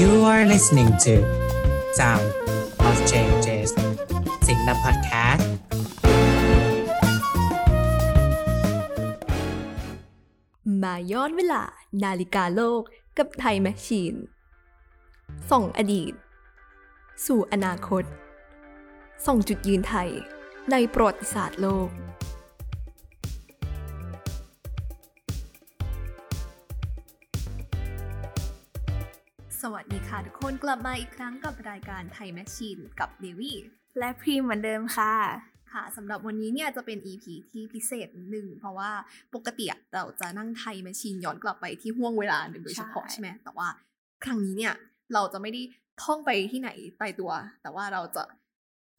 You are listening to Sound of Changes สิ่งนำพอดแคสต์มาย้อนเวลานาฬิกาโลกกับไทยแมชชีน ส่งอดีต สู่อนาคต ส่งจุดยืนไทยในประวัติศาสตร์โลก สวัสดีค่ะทุกคนกลับมาอีกครั้งกับรายการ Thaimachine กับเดวี่และพรีมเหมือนเดิมค่ะ ค่ะสำหรับวันนี้เนี่ยจะเป็น EP ที่พิเศษหนึ่ง เพราะว่าปกติอะเราจะนั่ง Thaimachine ย้อนกลับไปที่ห้วงเวลาหนึ่งโดยเฉพาะใช่ใช่ไหมแต่ว่าครั้งนี้เนี่ยเราจะไม่ได้ท่องไปที่ไหนตายตัว แต่ว่าเราจะ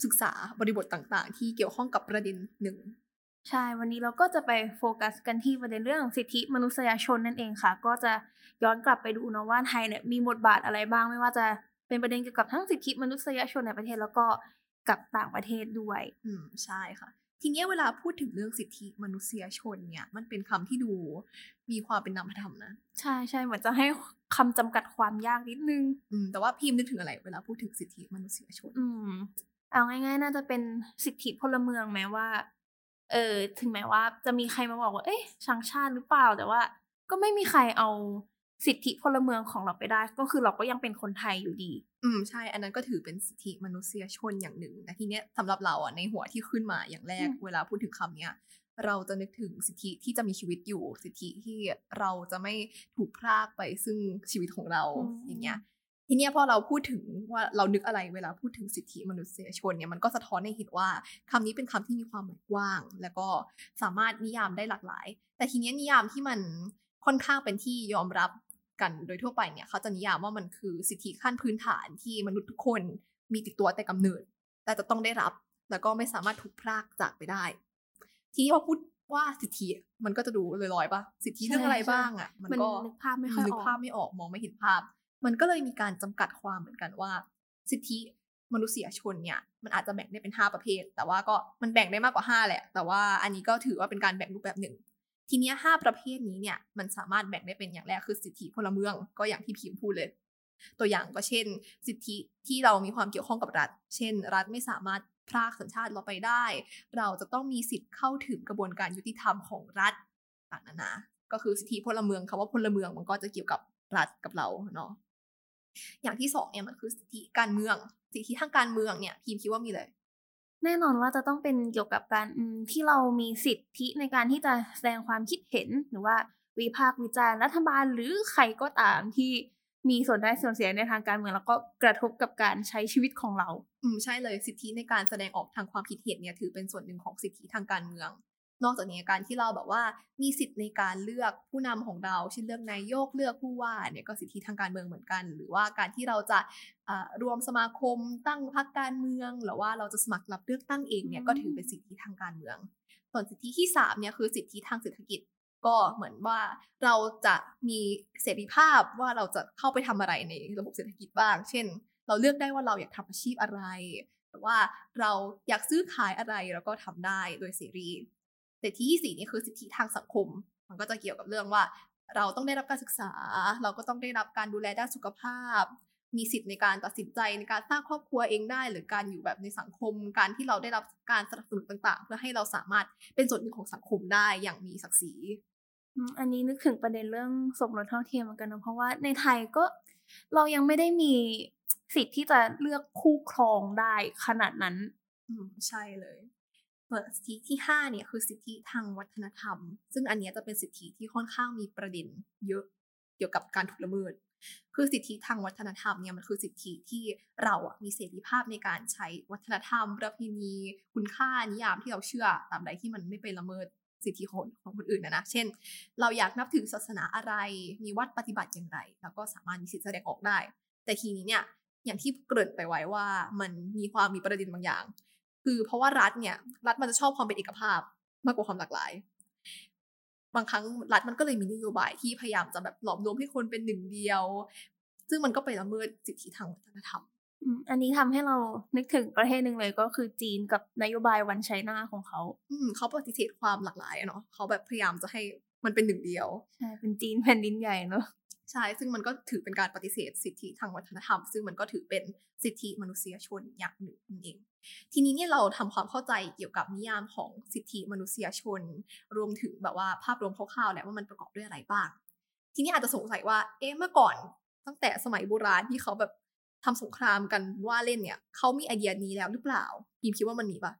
ศึกษาบริบทต่างๆ ที่เกี่ยวข้องกับประเด็นหนึ่ง ใช่ วันนี้เราก็จะไปโฟกัสกันที่ประเด็นเรื่องสิทธิมนุษยชนนั่นเองค่ะ ก็จะย้อนกลับไปดูนะว่าไทยเนี่ยมีบทบาทอะไรบ้าง ไม่ว่าจะเป็นประเด็นเกี่ยวกับทั้งสิทธิมนุษยชนในประเทศแล้วก็กับต่างประเทศด้วย อืม ใช่ค่ะ ทีเนี้ยเวลาพูดถึงเรื่องสิทธิมนุษยชนเนี่ย มันเป็นคำที่ดูมีความเป็นนามธรรมนะ ใช่ใช่เหมือนจะให้คำจำกัดความยากนิดนึง อืม แต่ว่าพิมพ์นึกถึงอะไร เวลาพูดถึงสิทธิมนุษยชน อืม เอาง่ายๆ น่าจะเป็นสิทธิพลเมืองแม้ว่า เออถึงแม้ว่าจะมีใครมาบอกว่า เอ๊ะชังชาติหรือเปล่า แต่ว่า ก็ไม่มีใครเอาสิทธิพลเมืองของเราไปได้ ก็คือเราก็ยังเป็นคนไทยอยู่ดี อืมใช่ อันนั้นก็ถือเป็นสิทธิมนุษยชนอย่างหนึ่งแต่ทีเนี้ยสำหรับเราอะในหัวที่ขึ้นมาอย่างแรกอืมเวลาพูดถึงคำเนี้ยเราจะนึกถึงสิทธิที่จะมีชีวิตอยู่สิทธิที่เราจะไม่ถูกพรากไปซึ่งชีวิตของเราอย่างเงี้ย ทีนี้พอเราพูดถึงว่าเรานึกอะไรเวลาพูดถึงสิทธิมนุษยชนเนี่ยมันก็สะท้อนให้เห็นว่าคำนี้เป็นคำที่มีความหมายกว้าง แล้วก็สามารถนิยามได้หลากหลาย แต่ทีนี้นิยามที่มันค่อนข้างเป็นที่ยอมรับกันโดยทั่วไปเนี่ยเขาจะนิยามว่ามันคือสิทธิขั้นพื้นฐานที่มนุษย์ทุกคนมีติดตัวแต่กำเนิด แต่จะต้องได้รับ แล้วก็ไม่สามารถถูกพรากจากไปได้ ทีนี้พอพูดว่าสิทธิมันก็จะดูลอยๆปะสิทธิเรื่องอะไรบ้างอะ มันก็นนึกภาพไม่ค่อยออกนึกภาพไม่ออกมองไม่เห็นภาพ มันก็เลยมีการจำกัดความเหมือนกันว่า สิทธิมนุษยชนเนี่ยมันอาจจะแบ่งได้เป็นห้าประเภท แต่ว่าก็มันแบ่งได้มากกว่าห้าแหละ แต่ว่าอันนี้ก็ถือว่าเป็นการแบ่งรูปแบบหนึ่ง ทีนี้ห้าประเภทนี้เนี่ยมันสามารถแบ่งได้เป็นอย่างแรกคือสิทธิพลเมือง ก็อย่างที่พิมพ์พูดเลย ตัวอย่างก็เช่น สิทธิที่เรามีความเกี่ยวข้องกับรัฐ เช่น รัฐไม่สามารถพรากสัญชาติเราไปได้ เราจะต้องมีสิทธิ์เข้าถึงกระบวนการยุติธรรมของรัฐต่างๆนานาก็คือสิทธิพลเมืองคำว่าพลเมืองมันก็จะเกี่ยวกับรัฐกับเราเนาะ อย่างที่สองเนี่ยมันคือสิทธิการเมือง สิทธิทางการเมืองเนี่ยพิมคิดว่ามีเลยแน่นอนว่าจะต้องเป็นเกี่ยวกับการอืมที่เรามีสิทธิในการที่จะแสดงความคิดเห็นหรือว่าวิพากษ์วิจารณ์รัฐบาลหรือใครก็ตามที่มีส่วนได้ส่วนเสียในทางการเมือง แล้วก็กระทบกับการใช้ชีวิตของเรา อืมใช่เลยสิทธิในการแสดงออกทางความคิดเห็นเนี่ยถือเป็นส่วนหนึ่งของสิทธิทางการเมือง นอกจากนี้การที่เราแบบว่ามีสิทธิ์ในการเลือกผู้นำของเราเช่นเลือกนายกเลือกผู้ว่าเนี่ยก็สิทธิทางการเมืองเหมือนกัน หรือว่าการที่เราจะอ่ารวมสมาคมตั้งพรรคการเมือง หรือว่าเราจะสมัครรับเลือกตั้งเองเนี่ยอืมก็ถือเป็นสิทธิทางการเมือง ส่วนสิทธิที่สามเนี่ยคือสิทธิทางเศรษฐกิจก็เหมือนว่าเราจะมีเสรีภาพว่าเราจะเข้าไปทำอะไรในระบบเศรษฐกิจบ้าง เช่น เราเลือกได้ว่าเราอยากทำอาชีพอะไรหรือว่าเราอยากซื้อขายอะไรเราก็ทำได้โดยเสรี แต่ที่ที่สี่นี่คือสิทธิทางสังคม มันก็จะเกี่ยวกับเรื่องว่า เราต้องได้รับการศึกษา เราก็ต้องได้รับการดูแลด้านสุขภาพ มีสิทธิ์ในการตัดสินใจในการสร้างครอบครัวเองได้ หรือการอยู่แบบในสังคม การที่เราได้รับการสนับสนุนต่างๆ เพื่อให้เราสามารถเป็นส่วนหนึ่งของสังคมได้อย่างมีศักดิ์ศรีอืมอันนี้นึกถึงประเด็นเรื่องสมรสเท่าเทียมเหมือนกันนะเพราะว่าในไทยก็เรายังไม่ได้มีสิทธิ์ที่จะเลือกคู่ครองได้ขนาดนั้นอืมใช่เลย ส่วนสิทธิที่ห้าเนี่ยคือสิทธิทางวัฒนธรรม ซึ่งอันนี้จะเป็นสิทธิที่ค่อนข้างมีประเด็นเยอะเกี่ยวกับการถูกละเมิด คือสิทธิทางวัฒนธรรมเนี่ยมันคือสิทธิที่เราอะมีเสรีภาพในการใช้วัฒนธรรม ประเพณีคุณค่านิยามที่เราเชื่อตามใดที่มันไม่ไปละเมิดสิทธิของของคนอื่นนะนะ เช่น เราอยากนับถือศาสนาอะไร มีวัดปฏิบัติอย่างไรเราก็สามารถมีสิทธิแสดงออกได้ แต่ทีนี้เนี่ยอย่างที่เกริ่นไปไว้ว่ามันมีความมีประเด็นบางอย่าง คือเพราะว่ารัฐเนี่ย รัฐมันจะชอบความเป็นเอกภาพมากกว่าความหลากหลาย บางครั้งรัฐมันก็เลยมีนโยบายที่พยายามจะแบบหลอมรวมให้คนเป็นหนึ่งเดียว ซึ่งมันก็ไปละเมิดสิทธิทางวัฒนธรรมอืมอันนี้ทำให้เรานึกถึงประเทศหนึ่งเลยก็คือจีนกับนโยบายวันไชน่าของเขา อืมเขาปฏิเสธความหลากหลายอะเนาะเขาแบบพยายามจะให้มันเป็นหนึ่งเดียว ใช่ เป็นจีนแผ่นดินใหญ่เนอะ ใช่ ซึ่งมันก็ถือเป็นการปฏิเสธสิทธิทางวัฒนธรรม ซึ่งมันก็ถือเป็นสิทธิมนุษยชนอย่างหนึ่งนั่นเอง ทีนี้เนี่ยเราทำความเข้าใจเกี่ยวกับนิยามของสิทธิมนุษยชน รวมถึงแบบว่าภาพรวมคร่าวๆแหละว่ามันประกอบด้วยอะไรบ้าง ทีนี้อาจจะสงสัยว่า เอ๊ะ เมื่อก่อนตั้งแต่สมัยโบราณที่เขาแบบทำสงครามกันว่าเล่นเนี่ย เขามีไอเดียนี้แล้วหรือเปล่าพิมคิดว่ามันมีปะ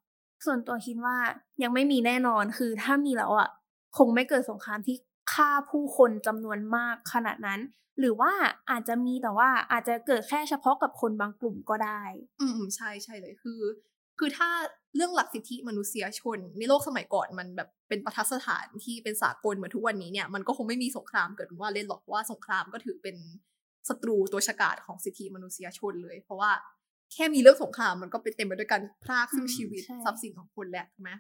ส่วนตัวคิดว่ายังไม่มีแน่นอน คือถ้ามีแล้วอะคงไม่เกิดสงครามที่ ฆ่าผู้คนจำนวนมากขนาดนั้น หรือว่าอาจจะมีแต่ว่าอาจจะเกิดแค่เฉพาะกับคนบางกลุ่มก็ได้อืมอืมใช่ใช่เลยคือ คือถ้าเรื่องหลักสิทธิมนุษยชน ในโลกสมัยก่อนมันแบบเป็นประทัดสถานที่เป็นสากลเหมือนทุกวันนี้เนี่ยมันก็คงไม่มีสงครามเกิดขึ้นว่าเล่นหรอกเพราะว่าสงครามก็ถือเป็นศัตรูตัวฉกาจของสิทธิมนุษยชนเลย เพราะว่าแค่มีเรื่องสงครามมันก็เป็นเต็มไปด้วยการพรากซึ่งอืมชีวิตใช่ทรัพย์สินของคนแหละถูกไหม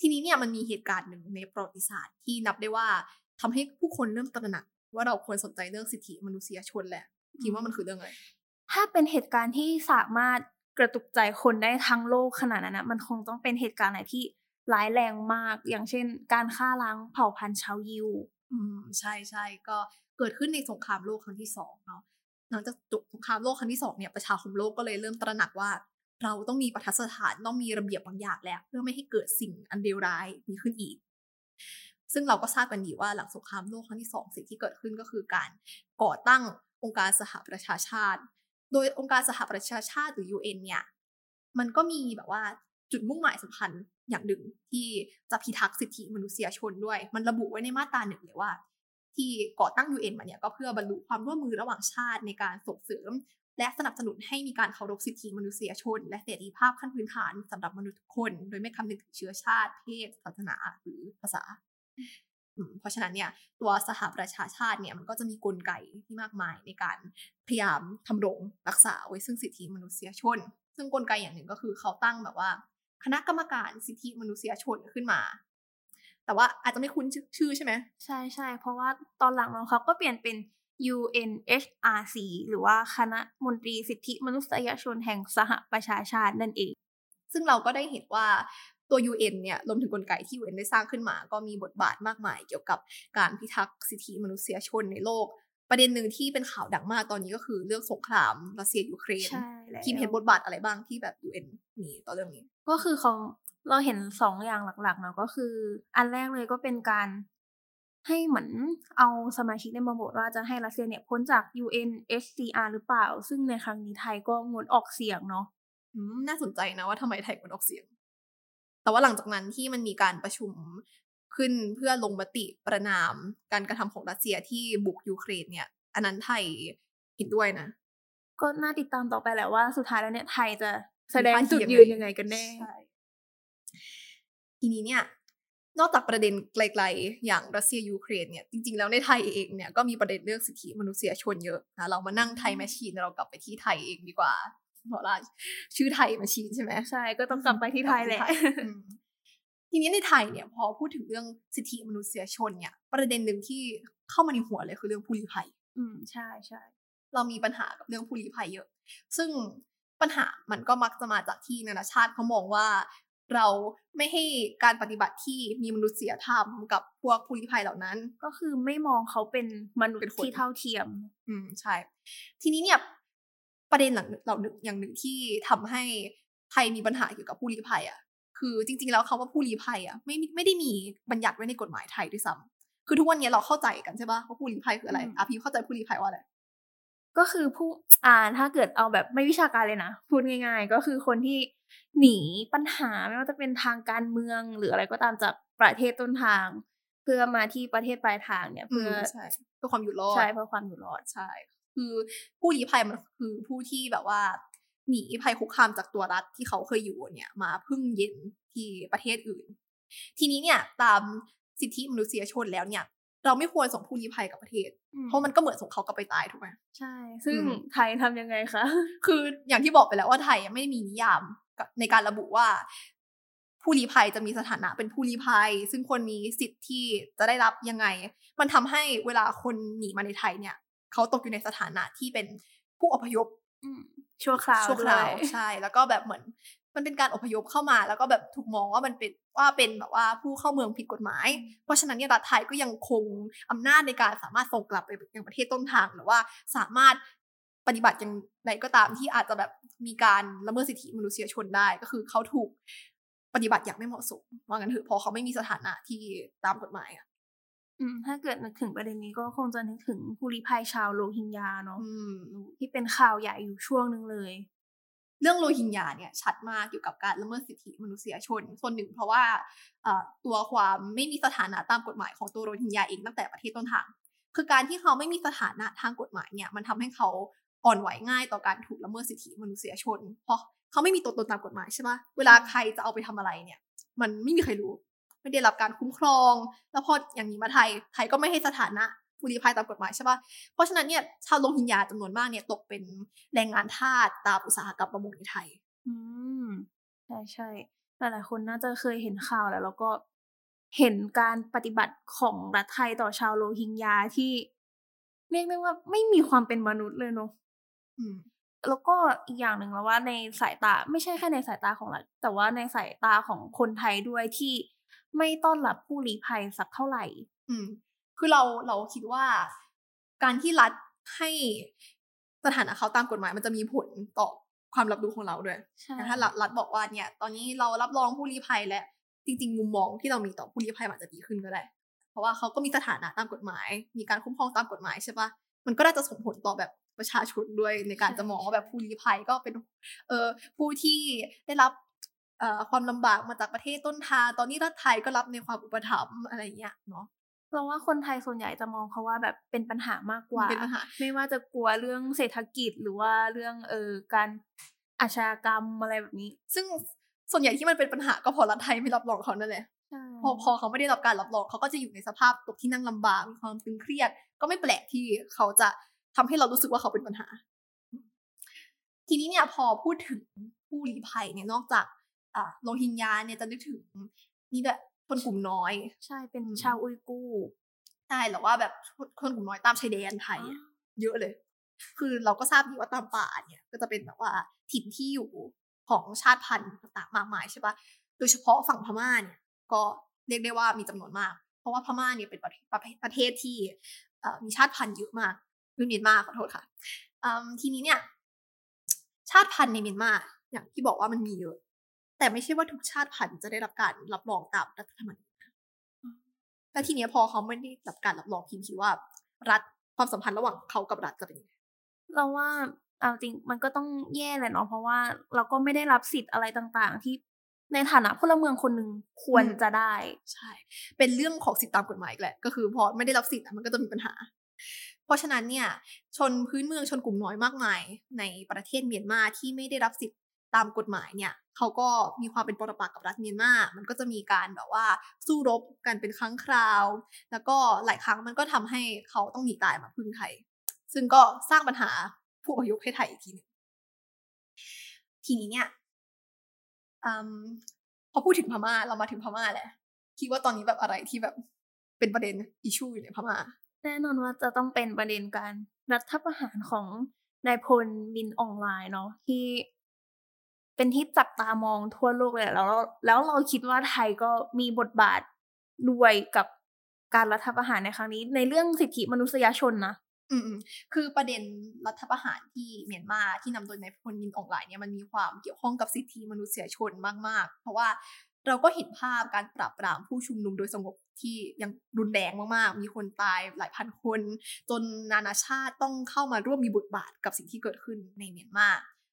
ทีนี้เนี่ยมันมีเหตุการณ์หนึ่งในประวัติศาสตร์ที่นับได้ว่าทำให้ผู้คนเริ่มตระหนัก ว่าเราควรสนใจเรื่องสิทธิมนุษยชนแหละคิดว่ามันคือเรื่องอะไร ถ้าเป็นเหตุการณ์ที่สามารถกระตุกใจคนได้ทั้งโลกขนาดนั้นนะมันคงต้องเป็นเหตุการณ์ไหนที่ร้ายแรงมาก อย่างเช่น การฆ่าล้างเผ่าพันธุ์ชาวยิว อืมใช่ใช่ก็เกิดขึ้นในสงครามโลกครั้งที่สองเนาะหลังจากจบสงครามโลกครั้งที่สองเนี่ยประชาคมโลกก็เลยเริ่มตระหนักว่า เราต้องมีประทัดสถานต้องมีระเบียบบางอย่างแล้ว เพื่อไม่ให้เกิดสิ่งอันเลวร้ายนี้ขึ้นอีก ซึ่งเราก็ทราบกันดีว่าหลังสงครามโลกครั้งที่สองสิ่งที่เกิดขึ้นก็คือการก่อตั้งองค์การสหประชาชาติ โดยองค์การสหประชาชาติหรือ UN เนี่ยมันก็มีแบบว่าจุดมุ่งหมายสำคัญอย่างหนึ่งที่จะพิทักษ์สิทธิมนุษยชนด้วย มันระบุไว้ในมาตราหนึ่งเลยว่า ที่ก่อตั้ง UN มาเนี่ยก็เพื่อบรรลุความร่วมมือระหว่างชาติในการส่งเสริม และสนับสนุนให้มีการเคารพสิทธิมนุษยชน และเสรีภาพขั้นพื้นฐานสำหรับมนุษย์ทุกคน โดยไม่คำนึงถึงเชื้อชาติ เพศ ศาสนาหรือภาษา เพราะฉะนั้นเนี่ยตัวสหประชาชาติเนี่ยมันก็จะมีกลไกที่มากมายในการพยายามทำรงรักษาไว้ซึ่งสิทธิมนุษยชน ซึ่งกลไกอย่างหนึ่งก็คือเขาตั้งแบบว่า คณะกรรมการสิทธิมนุษยชนขึ้นมาแต่ว่าอาจจะไม่คุ้นชื่อใช่ไหมใช่ใช่เพราะว่าตอนหลังของเขาก็เปลี่ยนเป็น UNHRC หรือว่าคณะมนตรีสิทธิมนุษยชนแห่งสหประชาชาตินั่นเอง ซึ่งเราก็ได้เห็นว่าตัว UN เนี่ยรวมถึงกลไกที่ UN ได้สร้างขึ้นมา ก็มีบทบาทมากมายเกี่ยวกับการพิทักษ์สิทธิมนุษยชนในโลก ประเด็นหนึ่งที่เป็นข่าวดังมากตอนนี้ก็คือเรื่องสงครามรัสเซียยูเครนใช่แล้วคิมเห็นบทบาทอะไรบ้างที่แบบ UN มีต่อเรื่องนี้ ก็คือเขาเราเห็นสองอย่างหลักๆเนาะก็คือ อันแรกเลยก็เป็นการ ให้เหมือนเอาสมาชิกในมาโหวตว่าจะให้รัสเซียเนี่ยพ้นจาก UNHCR หรือเปล่า ซึ่งในครั้งนี้ไทยก็งดออกเสียงเนาะอืมน่าสนใจนะว่าทำไมไทยงดออกเสียง แต่ว่าหลังจากนั้นที่มันมีการประชุมขึ้นเพื่อลงมติประณาม การกระทำของรัสเซียที่บุกยูเครนเนี่ย อันนั้นไทยเห็นด้วยนะ ก็น่าติดตามต่อไปแหละว่าสุดท้ายแล้วเนี่ยไทยจะแสดงมีท่าทีจุดยังไงยืนยังไงกันแน่ใช่ทีนี้เนี่ย นอกจากประเด็นไกลๆ อย่างรัสเซียยูเครนเนี่ยจริงๆ แล้วในไทยเองเนี่ยก็มีประเด็นเรื่องสิทธิมนุษยชนเยอะนะเรามานั่ง Thaimachine เรากลับไปที่ไทยเองดีกว่าเพราะว่าชื่อไทยแมชชีนใช่ไหมใช่ก็ต้องกลับไปที่ไทยแหละอืมทีนี้ในไทยเนี่ยพอพูดถึงเรื่องสิทธิมนุษยชนเนี่ย ประเด็นหนึ่งที่เข้ามาในหัวเลยคือเรื่องผู้ลี้ภัย อืมใช่ใช่เรามีปัญหากับเรื่องผู้ลี้ภัยเยอะ ซึ่งปัญหามันก็มักจะมาจากที่นานาชาติเขามองว่า เราไม่ให้การปฏิบัติที่มีมนุษยธรรมกับพวกผู้ลี้ภัยเหล่านั้น ก็คือไม่มองเขาเป็นมนุษเป็นย์คนที่เท่าเทียม อืมใช่ ทีนี้เนี่ยประเด็นหลังเหล่าหนึ่งอย่างหนึ่งที่ทำให้ไทยมีปัญหาเกี่ยวกับผู้ลี้ภัยอะคือจริง ๆ แล้วคำว่าผู้ลี้ภัยอะไม่มีไม่ได้มีบัญญัติไว้ในกฎหมายไทยด้วยซ้ำคือทุกวันนี้เราเข้าใจกันใช่ปะว่าผู้ลี้ภัยคืออะไรอืมอะพี่เข้าใจผู้ลี้ภัยว่าอะไรก็คือผู้อ่าถ้าเกิดเอาแบบไม่วิชาการเลยนะพูดง่าย ๆ ก็คือคนที่ หนีปัญหาไม่ว่าจะเป็นทางการเมือง หรืออะไรก็ตามจากประเทศต้นทาง เพื่อมาที่ประเทศปลายทางเนี่ยอืเพื่อมใช่เพื่อความอยู่รอดใช่เพื่อความอยู่รอดใช่ คือผู้ลี้ภัยมันคือผู้ที่แบบว่าหนีภัยคุกคามจากตัวรัฐที่เขาเคยอยู่เนี่ย มาพึ่งเย็นที่ประเทศอื่น ทีนี้เนี่ยตามสิทธิมนุษยชนแล้วเนี่ย เราไม่ควรส่งผู้ลี้ภัยกลับประเทศอืมเพราะมันก็เหมือนส่งเขากลับไปตายถูกไหมใช่ ซึ่งอืมไทยทำยังไงคะ คืออย่างที่บอกไปแล้วว่าไทยไม่ได้มีนิยามกับ ในการระบุว่าผู้ลี้ภัยจะมีสถานะเป็นผู้ลี้ภัย ซึ่งคนมีสิทธิ์ที่จะได้รับยังไง มันทำให้เวลาคนหนีมาในไทยเนี่ย เขาตกอยู่ในสถานะที่เป็นผู้อพยพอืมชั่วคราวชั่วคราวด้วยใช่ แล้วก็แบบเหมือน มันเป็นการอพยพเข้ามา แล้วก็แบบถูกมองว่ามันเป็นว่าเป็นแบบว่าผู้เข้าเมืองผิดกฎหมาย เพราะฉะนั้นเนี่ยรัฐไทยก็ยังคงอำนาจในการสามารถส่งกลับไปยังประเทศต้นทางหรือว่าสามารถ ปฏิบัติอย่างไรก็ตามที่อาจจะแบบมีการละเมิดสิทธิมนุษยชนได้ ก็คือเขาถูกปฏิบัติอย่างไม่เหมาะสมว่างั้นเถอะพอเขาไม่มีสถานะที่ตามกฎหมายอะอืมถ้าเกิดนึกถึงประเด็นนี้ก็คงจะนึกถึงผู้ลี้ภัยชาวโรฮิงญาเนาะอืมที่เป็นข่าวใหญ่อยู่ช่วงหนึ่งเลย เรื่องโรฮิงญาเนี่ย ชัดมากเกี่ยวกับการละเมิดสิทธิมนุษยชน ส่วนหนึ่งเพราะว่าเอ่อตัวความไม่มีสถานะตามกฎหมายของตัวโรฮิงญาเองตั้งแต่ประเทศต้นทางคือการที่เขาไม่มีสถานะทางกฎหมายเนี่ย มันทำให้เขา อ่อนไหวง่ายต่อการถูกละเมิดสิทธิมนุษยชน เพราะเขาไม่มีตัวตนตามกฎหมายใช่ปะเวลาใครจะเอาไปทำอะไรเนี่ย มันไม่มีใครรู้ ไม่ได้รับการคุ้มครอง แล้วพออย่างนี้มาไทย ไทยก็ไม่ให้สถานะผู้ลี้ภัยตามกฎหมายใช่ปะเพราะฉะนั้นเนี่ยชาวโรฮิงญาจำนวนมากเนี่ยตกเป็นแรงงานทาสตามอุตสาหกรรมประมงในไทย อืมใช่ใช่หลายๆคนน่าจะเคยเห็นข่าวแล้ว แล้วก็เห็นการปฏิบัติของรัฐไทยต่อชาวโรฮิงญาที่เรียกได้ว่าไม่มีความเป็นมนุษย์เลยเนาะ แล้วก็อีกอย่างหนึ่งแล้วว่าในสายตาไม่ใช่แค่ในสายตาของรัฐแต่ว่าในสายตาของคนไทยด้วยที่ไม่ต้อนรับผู้ลี้ภัยสักเท่าไหร่ อืม คือเราเราคิดว่า การที่รัฐให้สถานะเขาตามกฎหมายมันจะมีผลต่อความรับรู้ของเราด้วยใช่แต่ถ้ารัฐรัฐบอกว่าเนี่ย ตอนนี้เรารับรองผู้ลี้ภัยและจริงๆ มุมมองที่เรามีต่อผู้ลี้ภัยมันอาจจะดีขึ้นก็ได้ เพราะว่าเขาก็มีสถานะตามกฎหมาย มีการคุ้มครองตามกฎหมายใช่ปะมันก็น่าจะส่งผลต่อแบบ ประชาชนด้วยในการจะมองว่าแบบผู้ลี้ภัยก็เป็นเอ่อผู้ที่ได้รับเอ่อความลำบากมาจากประเทศต้นทางตอนนี้รัฐไทยก็รับในความอุปถัมภ์อะไรอย่างเงี้ยเนาะเราว่าคนไทยส่วนใหญ่จะมองเขาว่าแบบเป็นปัญหามากกว่าเป็นปัญหาไม่ว่าจะกลัวเรื่องเศรษฐกิจหรือว่าเรื่องเออการอาชญากรรมอะไรแบบนี้ ซึ่งส่วนใหญ่ที่มันเป็นปัญหาก็เพราะรัฐไทยไม่รับรองเขานั่นแหละใช่พอพอเขาไม่ได้รับการรับรองเขาก็จะอยู่ในสภาพตกที่นั่งลำบากมีความตึงเครียด ก็ไม่แปลกที่เขาจะ ทำให้เรารู้สึกว่าเขาเป็นปัญหา ทีนี้เนี่ยพอพูดถึงผู้ลี้ภัยเนี่ยนอกจากอ่าโรฮิงญาเนี่ยจะนึกถึง นี่ด้วยคนกลุ่มน้อย ใช่เป็นอืมชาวอุยกูร์ใช่หรือว่าแบบคนกลุ่มน้อยตามชายแดนไทยอะเยอะเลย คือเราก็ทราบดีว่าตามป่าเนี่ย ก็จะเป็นแบบว่าถิ่นที่อยู่ของชาติพันธุ์ต่างๆมากมายใช่ปะโดยเฉพาะฝั่งพม่าเนี่ย ก็เรียกได้ว่ามีจำนวนมาก เพราะว่าพม่าเนี่ยเป็นประเทศประเทศประเทศที่เอ่อมีชาติพันธุ์เยอะมาก คือเมียนมาขอโทษค่ะอืมทีนี้เนี่ย ชาติพันธุ์ในเมียนมาอย่างที่บอกว่ามันมีเยอะ แต่ไม่ใช่ว่าทุกชาติพันธุ์จะได้รับการรับรองตามรัฐธรรมนูญนะแต่ทีเนี้ยพอเขาไม่ได้รับการรับรองพิมพ์คิดว่า รัฐความสัมพันธ์ระหว่างเขากับรัฐจะเป็นยังไงเราว่าเอาจริงมันก็ต้องแย่แหละเนาะเพราะว่าเราก็ไม่ได้รับสิทธิ์อะไรต่างๆ ที่ในฐานะพลเมืองคนหนึ่งควรอืมจะได้ ใช่ เป็นเรื่องของสิทธิตามกฎหมายอีกแหละ ก็คือพอไม่ได้รับสิทธิ์อะมันก็จะมีปัญหา เพราะฉะนั้นเนี่ยชนพื้นเมืองชนกลุ่มน้อยมากมาย ในประเทศเมียนมาที่ไม่ได้รับสิทธิ์ตามกฎหมายเนี่ยเขาก็มีความเป็นปรปักษ์กับรัฐเมียนมา มันก็จะมีการแบบว่าสู้รบกันเป็นครั้งคราว แล้วก็หลายครั้งมันก็ทำให้เขาต้องหนีตายมาพึ่งไทย ซึ่งก็สร้างปัญหาผู้อพยพให้ไทยอีกทีหนึงทีนี้เนี่ยอพอพูดถึงพม่าเรามาถึงพม่าแหละ คิดว่าตอนนี้แบบอะไรที่แบบเป็นประเด็นอิชูอยู่ในพม่า แน่นอนว่าจะต้องเป็นประเด็นการรัฐประหารของนายพลมินออนไลน์เนาะที่เป็นที่จับตามองทั่วโลกเลยแล้วแล้วเราคิดว่าไทยก็มีบทบาทด้วยกับการรัฐประหารในครั้งนี้ ในเรื่องสิทธิมนุษยชนนะอืมอืมคือประเด็นรัฐประหารที่เมียนมาที่นำโดยนายพลมินอองหลายเนี่ยมันมีความเกี่ยวข้องกับสิทธิมนุษยชนมาก ๆ เพราะว่า เราก็เห็นภาพการปราบปรามผู้ชุมนุมโดยสงบที่ยังรุนแรงมากๆ มีคนตายหลายพันคน จนนานาชาติต้องเข้ามาร่วมมีบทบาทกับสิ่งที่เกิดขึ้นในเมียนมา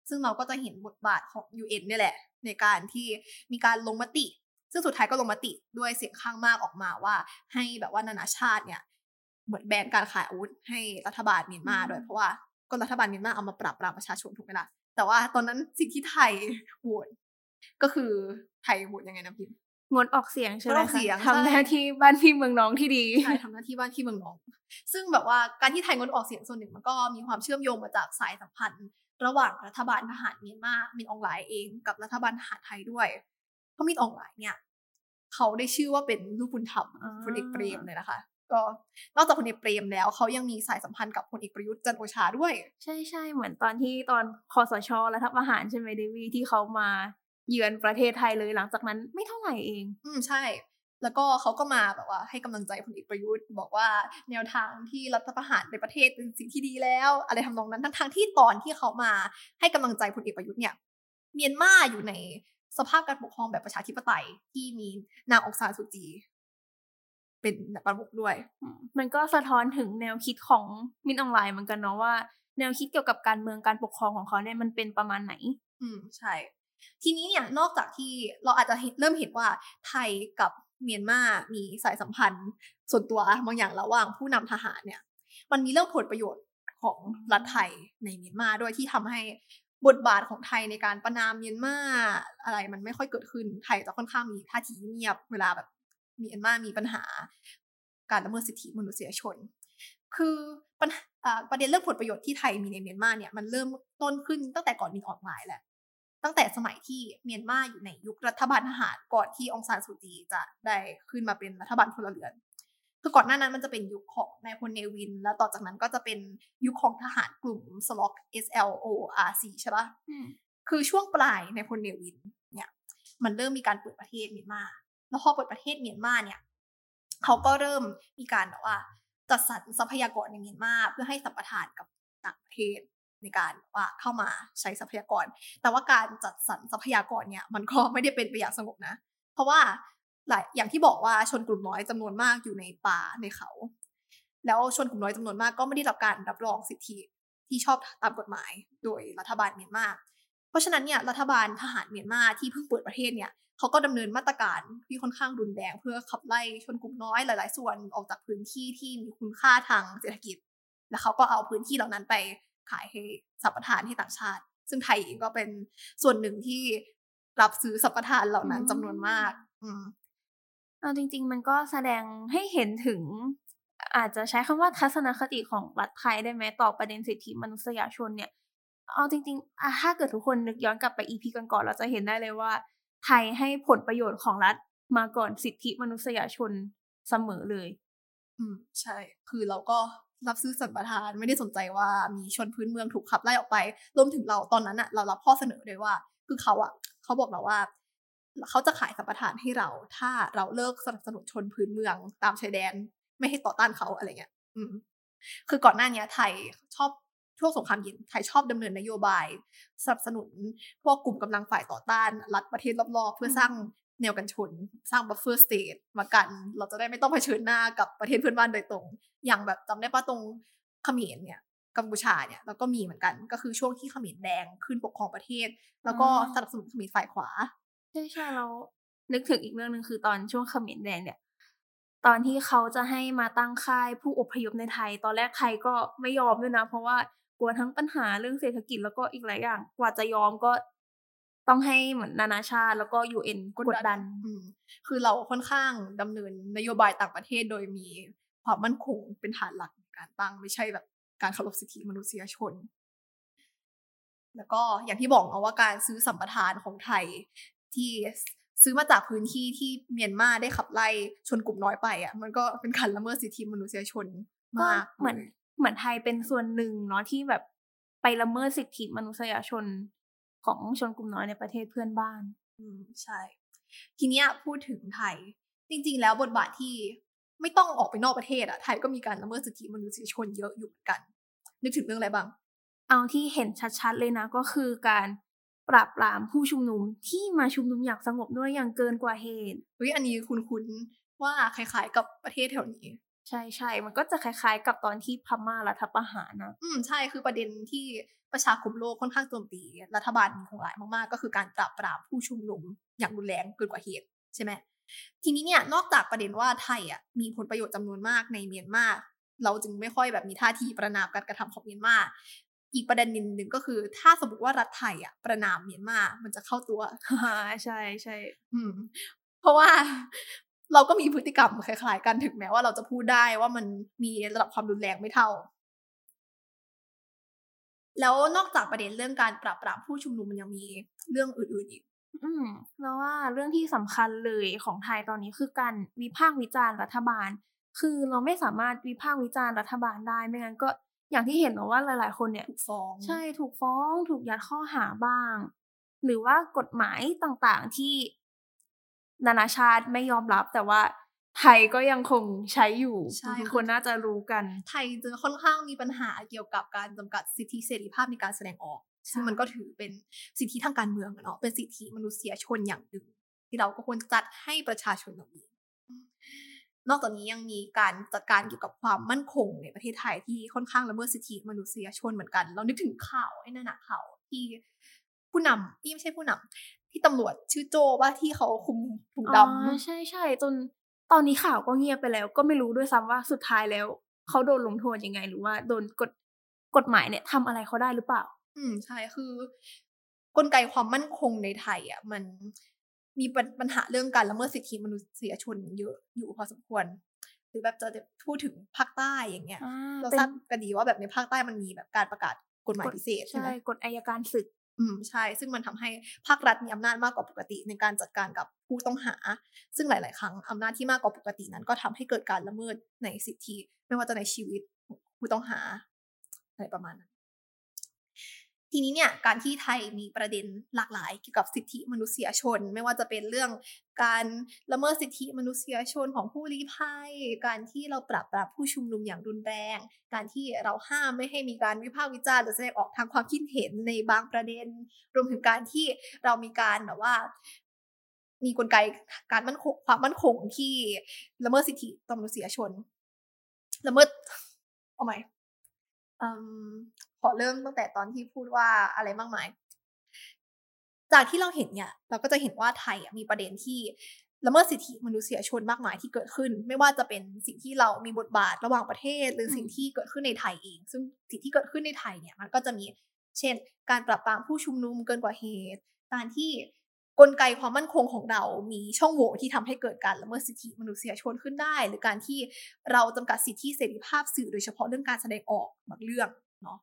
ซึ่งเราก็จะเห็นบทบาทของ UN เนี่ยแหละ ในการที่มีการลงมติ ซึ่งสุดท้ายก็ลงมติด้วยเสียงข้างมากออกมาว่า ให้แบบว่านานาชาติเนี่ยเหมือนแบนการขายอาวุธให้รัฐบาลเมียนมาด้วยเพราะว่าก็รัฐบาลเมียนมาเอามาปราบปรามประชาชนถูกไหมล่ะแต่ว่าตอนนั้นสิ่งที่ไทยโหวตก็คือ ไทยโหวตยังไงนะพิมพ์งดออกเสียงใช่ไหมงดออกคะเสียงทำหใช่น้าที่บ้านพี่เมืองน้องที่ดีใช่ทำหน้าที่บ้านที่เมืองน้อง ซึ่งแบบว่าการที่ไทยงดออกเสียงส่วนหนึ่งมันก็มีความเชื่อมโยงมาจากสายสัมพันธ์ ระหว่างรัฐบาลทหารเมียนมามินอองหลายเองกับรัฐบาลทหารไทยด้วยเพราะมินอองหลายเนี่ยเขาได้ชื่อว่าเป็นลูกบุญธรรมอ่าพลเอกเปรมเลยนะคะก็นอกจากพลเอกเปรมแล้วเขายังมีสายสัมพันธ์กับพลเอกประยุทธ์จันทร์โอชาด้วย ใช่ใช่เหมือนตอนที่ตอนคอสชรัฐประหารใช่ไหมเดวี่ที่เขามา เยือนประเทศไทยเลยหลังจากนั้นไม่เท่าไหร่เอง อืมใช่ แล้วก็เขาก็มาแบบว่าให้กำลังใจพลเอกประยุทธ์บอกว่าแนวทางที่รัฐประหารในประเทศเป็นสิ่งที่ดีแล้ว อะไรทำนองนั้นทั้งทางๆที่ตอนที่เขามาให้กำลังใจพลเอกประยุทธ์เนี่ยเมียนมาอยู่ในสภาพการปกครองแบบประชาธิปไตยที่มีนางองซานสุจี เป็นประมุขด้วยอืมมันก็สะท้อนถึงแนวคิดของมินออนไลน์เหมือนกันเนาะว่า แนวคิดเกี่ยวกับการเมืองการปกครองของเขาเนี่ยมันเป็นประมาณไหน อืมใช่ ทีนี้เนี่ยนอกจากที่เราอาจจะเริ่มเห็นว่าไทยกับเมียนมามีสายสัมพันธ์ ส่วนตัวบางอย่างระหว่างผู้นำทหารเนี่ย มันมีเรื่องผลประโยชน์ของรัฐไทยในเมียนมาด้วยที่ทำให้บทบาทของไทยในการประนามเมียนมาอะไรมันไม่ค่อยเกิดขึ้นไทยจะค่อนข้างมีท่าทีเงียบเวลาแบบเมียนมามีปัญหา การละเมิดสิทธิมนุษยชน คือปัญหาอ่าประเด็นเรื่องผลประโยชน์ที่ไทยมีในเมียนมาเนี่ยมันเริ่มต้นขึ้นตั้งแต่ก่อนมีออนไลน์แหละ ตั้งแต่สมัยที่เมียนมาอยู่ในยุครัฐบาลทหารก่อนที่องซานสุจีจะได้ขึ้นมาเป็นรัฐบาลพลเรือน คือก่อนหน้านั้นมันจะเป็นยุคของนายพลเนวิน แล้วต่อจากนั้นก็จะเป็นยุคของทหารกลุ่มสล็อก SLORC ใช่ปะอืมคือช่วงปลายในพลเนวิน เนี่ย มันเริ่มมีการเปิดประเทศเมียนมาแล้วพอเปิดประเทศเมียนมาเนี่ยเขาก็เริ่มมีการแบบว่าจัดสรรทรัพยากรในเมียนมาเพื่อให้สัมปทานกับต่างประเทศ ในการว่าเข้ามาใช้ทรัพยากร แต่ว่าการจัดสรรทรัพยากรเนี่ยมันก็ไม่ได้เป็นไปอย่างสงบนะ เพราะว่าหลายอย่างที่บอกว่าชนกลุ่มน้อยจำนวนมากอยู่ในป่าในเขา แล้วชนกลุ่มน้อยจำนวนมากก็ไม่ได้รับการรับรองสิทธิที่ชอบตามกฎหมายโดยรัฐบาลเมียนมา เพราะฉะนั้นเนี่ยรัฐบาลทหารเมียนมาที่เพิ่งเปิดประเทศเนี่ยเขาก็ดำเนินมาตรการที่ค่อนข้างรุนแรงเพื่อขับไล่ชนกลุ่มน้อยหลาย ๆ ส่วนออกจากพื้นที่ที่มีคุณค่าทางเศรษฐกิจ แล้วเขาก็เอาพื้นที่เหล่านั้นไป ขายให้สัมปทานให้ต่างชาติ ซึ่งไทยเองก็เป็นส่วนหนึ่งที่รับซื้อสัมปทานเหล่านั้นอืมจำนวนมาก อืมเอาจริง ๆ มันก็แสดงให้เห็นถึง อาจจะใช้คำว่าทัศนคติของรัฐไทยได้ไหมต่อประเด็นสิทธิมนุษยชนเนี่ย เอาจริงๆอะถ้าเกิดทุกคนนึกย้อนกลับไปอีพีก่อนๆเราจะเห็นได้เลยว่า ไทยให้ผลประโยชน์ของรัฐมาก่อนสิทธิมนุษยชนเสมอเลย อืมใช่ คือเราก็ รับซื้อสัมปทานไม่ได้สนใจว่ามีชนพื้นเมืองถูกขับไล่ออกไปรวมถึงเราตอนนั้นอะเรารับข้อเสนอเลยว่า คือเขาอะเขาบอกเราว่า เขาจะขายสัมปทานให้เรา ถ้าเราเลิกสนับสนุนชนพื้นเมืองตามชายแดน ไม่ให้ต่อต้านเขาอะไรเงี้ย อืม คือก่อนหน้านี้ไทยชอบช่วงสงครามเย็นไทยชอบดำเนินนโยบายสนับสนุนพวกกลุ่มกำลังฝ่ายต่อต้านรัฐประเทศรอบๆ เพื่อสร้าง แนวกันชนสร้าง buffer state มากัน เราจะได้ไม่ต้องเผชิญหน้ากับประเทศเพื่อนบ้านโดยตรง อย่างแบบจำได้ปะตรงเขมรเนี่ยกัมพูชาเนี่ยเราก็มีเหมือนกันก็คือช่วงที่เขมรแดงขึ้นปกครองประเทศ แล้วก็อ๋อสนับสนุนเขมรฝ่ายขวาใช่ใช่เรานึกถึงอีกเรื่องหนึ่งคือตอนช่วงเขมรแดงเนี่ย ตอนที่เขาจะให้มาตั้งค่ายผู้อพยพในไทย ตอนแรกไทยก็ไม่ยอมด้วยนะ เพราะว่ากลัวทั้งปัญหาเรื่องเศรษฐกิจแล้วก็อีกหลายอย่าง กว่าจะยอมก็ ต้องให้เหมือนนานาชาติแล้วก็ยูเอ็นกดดันอืมคือเราค่อนข้างดำเนินนโยบายต่างประเทศโดยมีความมั่นคงเป็นฐานหลักในการตั้งไม่ใช่แบบการเคารพสิทธิมนุษยชน แล้วก็อย่างที่บอกเอาว่าการซื้อสัมปทานของไทยที่ซื้อมาจากพื้นที่ที่เมียนมาได้ขับไล่ชนกลุ่มน้อยไปอะ มันก็เป็นการละเมิดสิทธิมนุษยชนก็มากเหมือนเหมือนไทยเป็นส่วนหนึ่งเนาะที่แบบไปละเมิดสิทธิมนุษยชน ของชนกลุ่มน้อยในประเทศเพื่อนบ้าน อืมใช่ ทีเนี้ยพูดถึงไทย จริง ๆ แล้วบทบาทที่ไม่ต้องออกไปนอกประเทศอะไทยก็มีการละเมิดสิทธิมนุษยชนเยอะอยู่เหมือนกัน นึกถึงเรื่องอะไรบ้าง เอาที่เห็นชัดๆเลยนะก็คือการปราบปรามผู้ชุมนุมที่มาชุมนุมอย่างสงบด้วยอย่างเกินกว่าเหตุเฮ้ยอันนี้คุ้นๆว่าคล้ายๆกับประเทศแถวนี้ ใช่ใช่มันก็จะคล้ายๆ กับตอนที่พม่ารัฐประหารนะ อืมใช่คือประเด็นที่ ประชาคมโลกค่อนข้างโจมตี รัฐบาลมีของหลายมากๆ ก็คือการปราบปรามผู้ชุมนุมอย่างรุนแรงเกินกว่าเหตุใช่ไหมทีนี้เนี่ยนอกจากประเด็นว่าไทยอะมีผลประโยชน์จำนวนมากในเมียนมาเราจึงไม่ค่อยแบบมีท่าทีประนามการกระทำของเมียนมาอีกประเด็นหนึ่งก็คือ ถ้าสมมติว่ารัฐไทยอะประนามเมียนมามันจะเข้าตัวใช่ใช่อืม เพราะว่าเราก็มีพฤติกรรมคล้ายๆกันถึงแม้ว่าเราจะพูดได้ว่ามันมีระดับความรุนแรงไม่เท่า แล้วนอกจากประเด็นเรื่องการปราบปรามผู้ชุมนุมมันยังมีเรื่องอื่นๆอีก อืมแล้วว่าเรื่องที่สำคัญเลยของไทยตอนนี้คือการวิพากษ์วิจารณ์รัฐบาล คือเราไม่สามารถวิพากษ์วิจารณ์รัฐบาลได้ไม่งั้นก็อย่างที่เห็นเนอะว่าหลาย ๆ คนเนี่ยถูกฟ้อง ใช่ถูกฟ้อง ถูกยัดข้อหาบ้าง หรือว่ากฎหมายต่างๆที่นานาชาติไม่ยอมรับแต่ว่า ไทยก็ยังคงใช้อยู่ใช่ทุกคนน่าจะรู้กัน ไทยจะค่อนข้างมีปัญหาเกี่ยวกับการจำกัดสิทธิเสรีภาพในการแสดงออกใช่ซึ่งมันก็ถือเป็นสิทธิทางการเมืองอะเนาะเป็นสิทธิมนุษยชนอย่างหนึ่ง ที่เราก็ควรจัดให้ประชาชนเหล่านี้นอกจากนี้ยังมีการจัดการเกี่ยวกับความมั่นคงในประเทศไทยที่ค่อนข้างละเมิดสิทธิมนุษยชนเหมือนกัน เรานึกถึงข่าวไอ้นั่นนะข่าวที่ผู้นำที่ไม่ใช่ผู้นำที่ตำรวจชื่อโจว่าที่เขาคุมถุงดำอ๋อใช่ใช่จน ตอนนี้ข่าวก็เงียบไปแล้ว ก็ไม่รู้ด้วยซ้ำว่าสุดท้ายแล้วเขาโดนลงโทษยังไง หรือว่าโดนกฎกฎหมายเนี่ยทำอะไรเขาได้หรือเปล่า อืมใช่คือกลไกความมั่นคงในไทยอะมันมีปัญปัญหาเรื่องการละเมิดสิทธิมนุษยชนเยอะอยู่พอสมควร หรือแบบจะพูดถึงภาคใต้อย่างเงี้ยอ่าเราเป็นทราบกันดีว่าแบบในภาคใต้มันมีแบบการประกาศกฎหมายพิเศษใช่ใช่ไหมกฎอายการศึก อืมใช่ ซึ่งมันทำให้ภาครัฐมีอำนาจมากกว่าปกติในการจัดการกับผู้ต้องหา ซึ่งหลาย ๆ ครั้งอำนาจที่มากกว่าปกตินั้น ก็ทำให้เกิดการละเมิดในสิทธิ ไม่ว่าจะในชีวิตผู้ต้องหาอะไรประมาณนั้น ทีนี้เนี่ยการที่ไทยมีประเด็นหลากหลายเกี่ยวกับสิทธิมนุษยชน ไม่ว่าจะเป็นเรื่องการละเมิดสิทธิมนุษยชนของผู้ลี้ภัย การที่เราปราบปรามผู้ชุมนุมอย่างรุนแรง การที่เราห้ามไม่ให้มีการวิพากษ์วิจารณ์หรือแสดงออกทางความคิดเห็นในบางประเด็น รวมถึงการที่เรามีการแบบว่า มีกลไกการมั่นคงความมั่นคงที่ละเมิดสิทธิต่อมนุษยชน ละเมิดเอาใหม่อืม ขอเริ่มตั้งแต่ตอนที่พูดว่าอะไรมากมาย จากที่เราเห็นเนี่ย เราก็จะเห็นว่าไทยอะมีประเด็นที่ละเมิดสิทธิมนุษยชนมากมายที่เกิดขึ้น ไม่ว่าจะเป็นสิ่งที่เรามีบทบาทระหว่างประเทศ หรือสิ่งที่เกิดขึ้นในไทยเอง ซึ่งสิ่งที่เกิดขึ้นในไทยเนี่ยมันก็จะมี เช่น การปราบปรามผู้ชุมนุมเกินกว่าเหตุ การที่ กลไกความมั่นคงของเรา มีช่องโหว่ที่ทำให้เกิดการละเมิดสิทธิมนุษยชนขึ้นได้ หรือการที่เราจำกัดสิทธิเสรีภาพสื่อโดยเฉพาะเรื่องการแสดงออกบางเรื่องเนาะ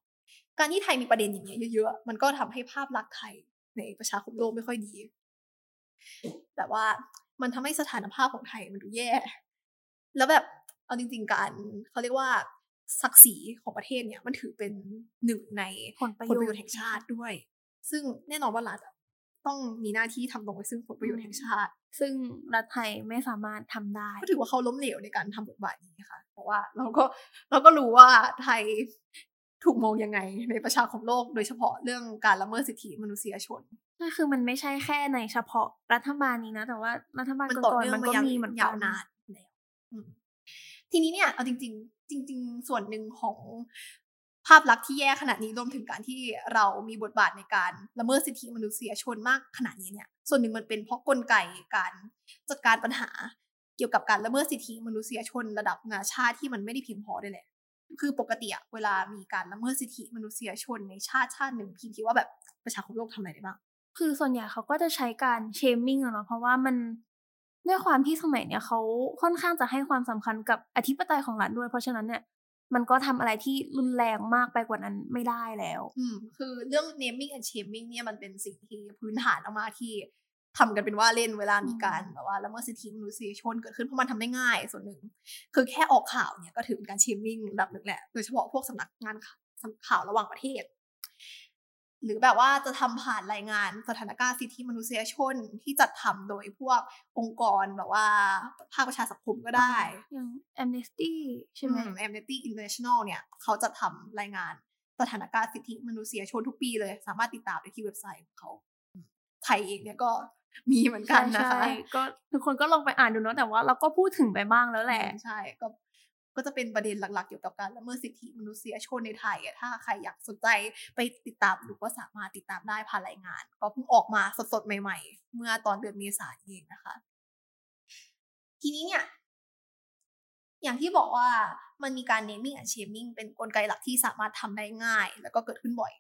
การที่ไทยมีประเด็นอย่างเงี้ยเยอะๆ มันก็ทำให้ภาพลักษณ์ไทยในประชาคมโลกไม่ค่อยดี แต่ว่ามันทำให้สถานภาพของไทยมันดูแย่ แล้วแบบเอาจริง ๆ การเขาเรียกว่าศักดิ์ศรีของประเทศเนี่ยมันถือเป็นหนึ่งในผลประโยประโยชน์แห่งชาติด้วย ซึ่งแน่นอนว่ารัฐอะ ต้องมีหน้าที่ทำตรงไปซึ่งผลประโยชน์แห่งชาติ ซึ่งรัฐไทยไม่สามารถทำได้ก็ถือว่าเขาล้มเหลวในการทำบทบาทนี้ค่ะ เพราะว่าเราก็เราก็รู้ว่าไทยถูกมองยังไงในประชาคมโลก โดยเฉพาะเรื่องการละเมิดสิทธิมนุษยชนก็คือมันไม่ใช่แค่ในเฉพาะรัฐบาลนี้นะ แต่ว่ารัฐบาลมันก่ต่ออนเนื่องๆมันมาก็ยาวมีเหมือนกัยาวนนานแล้วอืมทีนี้เนี่ยเอาจริง ๆ จริง ๆ ส่วนหนึ่งของ ภาพลักษณ์ที่แย่ขนาดนี้รวมถึงการที่เรามีบทบาทในการละเมิดสิทธิมนุษยชนมากขนาดนี้เนี่ย ส่วนหนึ่งมันเป็นเพราะกลไกการจัดการปัญหาเกี่ยวกับการละเมิดสิทธิมนุษยชนระดับนาชาติที่มันไม่ได้เพียงพอด้วยแหละคือปกติอะเวลามีการละเมิดสิทธิมนุษยชนในชาติชาติหนึ่งพิมคิดว่าแบบประชาคมโลกทำอะไรได้บ้างคือส่วนใหญ่เขาก็จะใช้การเชมมิ่งอะเนาะเพราะว่ามันด้วยความที่สมัยเนี่ยเขาค่อนข้างจะให้ความสำคัญกับอธิปไตยของรัฐด้วย เพราะฉะนั้นเนี่ย มันก็ทำอะไรที่รุนแรงมากไปกว่านั้นไม่ได้แล้ว อืมคือเรื่อง naming and shaming เนี่ยมันเป็นสิ่งที่พื้นฐานออกมาที่ทำกันเป็นว่าเล่นเวลามีการแบบว่าละเมิดสิทธิมนุษยชนเกิดขึ้นเพราะมันทำได้ง่ายส่วนหนึ่ง คือแค่ออกข่าวเนี่ยก็ถือเป็นการ shaming ระดับหนึ่งแหละโดยเฉพาะพวกสำนักงานข่าวระหว่างประเทศ หรือแบบว่าจะทำผ่านรายงานสถานการณ์สิทธิมนุษยชนที่จัดทำโดยพวกองค์กรแบบว่าภาคประชาสังคมก็ได้ อย่าง Amnesty ใช่ไหม Amnesty International เนี่ยเขาจะทำรายงานสถานการณ์สิทธิมนุษยชนทุกปีเลย สามารถติดตามได้ที่เว็บไซต์ของเขาไทยเองเนี่ยก็มีเหมือนกันนะคะใช่ๆก็ทุกคนก็ลองไปอ่านดูเนาะแต่ว่าเราก็พูดถึงไปบ้างแล้วแหละ ใช่ก็ ก็จะเป็นประเด็นหลักๆเกี่ยวกับการละเมิดสิทธิมนุษยชนในไทยถ้าใครอยากสนใจไปติดตามดูก็สามารถติดตามได้ผ่านรายงาน ก็เพิ่งออกมาสดๆ ใหม่ ๆ เมื่อตอนเดือนเมษายนเองนะคะ ทีนี้เนี่ย อย่างที่บอกว่ามันมีการ naming and shaming เป็นกลไกหลักที่สามารถทำได้ง่าย แล้วก็เกิดขึ้นบ่อย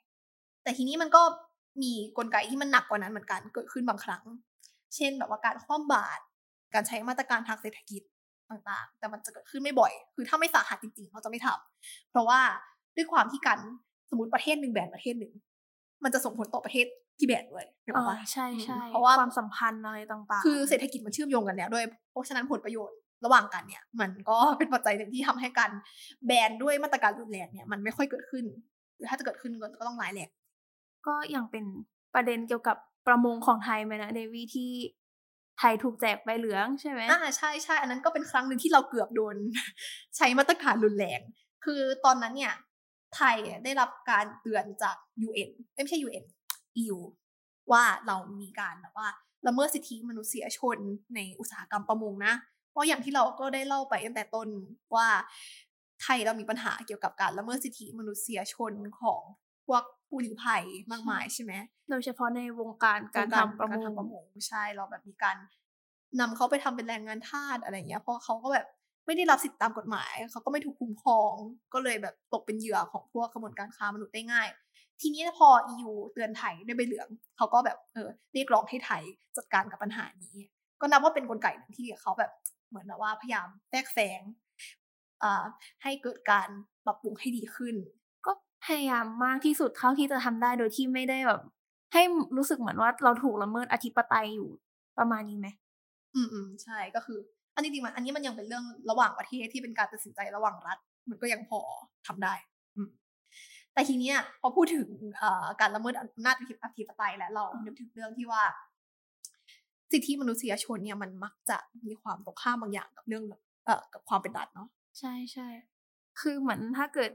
แต่ทีนี้มันก็มีกลไกที่มันหนักกว่านั้นเหมือนกันเกิดขึ้นบางครั้ง เช่นแบบว่าการคว่ำบาตรการใช้มาตรการทางเศรษฐกิจ ต่างๆ แต่มันจะเกิดขึ้นไม่บ่อย คือถ้าไม่สาหัสจริงๆเขาจะไม่ทำเพราะว่าด้วยความที่การสมมติประเทศหนึ่งแบนประเทศหนึ่งมันจะส่งผลต่อประเทศที่แบนด้วยนึกออ๋อกอปะใช่ใช่เพราะว่าความสัมพันธ์อะไรต่างๆ คือเศรษฐกิจมันเชื่อมโยงกันแล้วด้วย เพราะฉะนั้นผลประโยชน์ระหว่างกันเนี่ย มันก็เป็นปัจจัยหนึ่งที่ทำให้การแบนด้วยมาตรการรุนแรงเนี่ยมันไม่ค่อยเกิดขึ้นหรือถ้าจะเกิดขึ้นก็ต้องร้ายแรงก็ยังเป็นประเด็นเกี่ยวกับประมงของไทยไหมนะเดวี่ที่ ไทยถูกแจกใบเหลืองใช่ไหมอ่าใช่ใช่อันนั้นก็เป็นครั้งหนึ่งที่เราเกือบโดน ใช้มาตรการรุนแรง คือตอนนั้นเนี่ยไทยได้รับการเตือนจาก UN เอ้ยไม่ใช่ UN EU ว่าเรามีการแบบว่าละเมิดสิทธิมนุษยชนในอุตสาหกรรมประมงนะ เพราะอย่างที่เราก็ได้เล่าไปตั้งแต่ต้นว่าไทยเรามีปัญหาเกี่ยวกับการละเมิดสิทธิมนุษยชนของพวก ผู้ลี้ภัยมากมายใช่ไหมโดยเฉพาะในวงการการทำประมการงทำประมงใช่เราแบบมีการนำเขาไปทำเป็นแรงงานทาสอะไรเงี้ยเพราะเขาก็แบบไม่ได้รับสิทธิตามกฎหมาย เขาก็ไม่ถูกคุ้มครอง ก็เลยแบบตกเป็นเหยื่อของพวกกระบวนการค้ามนุษย์ได้ง่าย ทีนี้พอ EU เตือนไทยด้วยใบเหลือง เขาก็แบบเออเรียกร้องให้ไทยจัดการกับปัญหานี้ ก็นับว่าเป็นกลไกหนึ่งที่เขาแบบเหมือนแบบว่าพยายามแทรกแซงอ่าให้เกิดการปรับปรุงให้ดีขึ้นก็ พยายามมากที่สุดเท่าที่จะทำได้โดยที่ไม่ได้แบบ ให้รู้สึกเหมือนว่าเราถูกละเมิดอธิปไตยอยู่ประมาณนี้ไหมอืมอืมใช่ก็คือ อันนี้จริงๆมันอันนี้มันยังเป็นเรื่องระหว่างประเทศที่เป็นการตัดสินใจระหว่างรัฐ มันก็ยังพอทำได้ อืมแต่ทีเนี้ยพอพูดถึงเอ่อการละเมิดอำนาจอธิปไตยและเรานึกถึงเรื่องที่ว่า สิทธิมนุษยชนเนี่ยมันมักจะมีความตรงข้ามบางอย่างกับเรื่องเอ่อกับความเป็นรัฐเนาะใช่ใช่คือเหมือนถ้าเกิด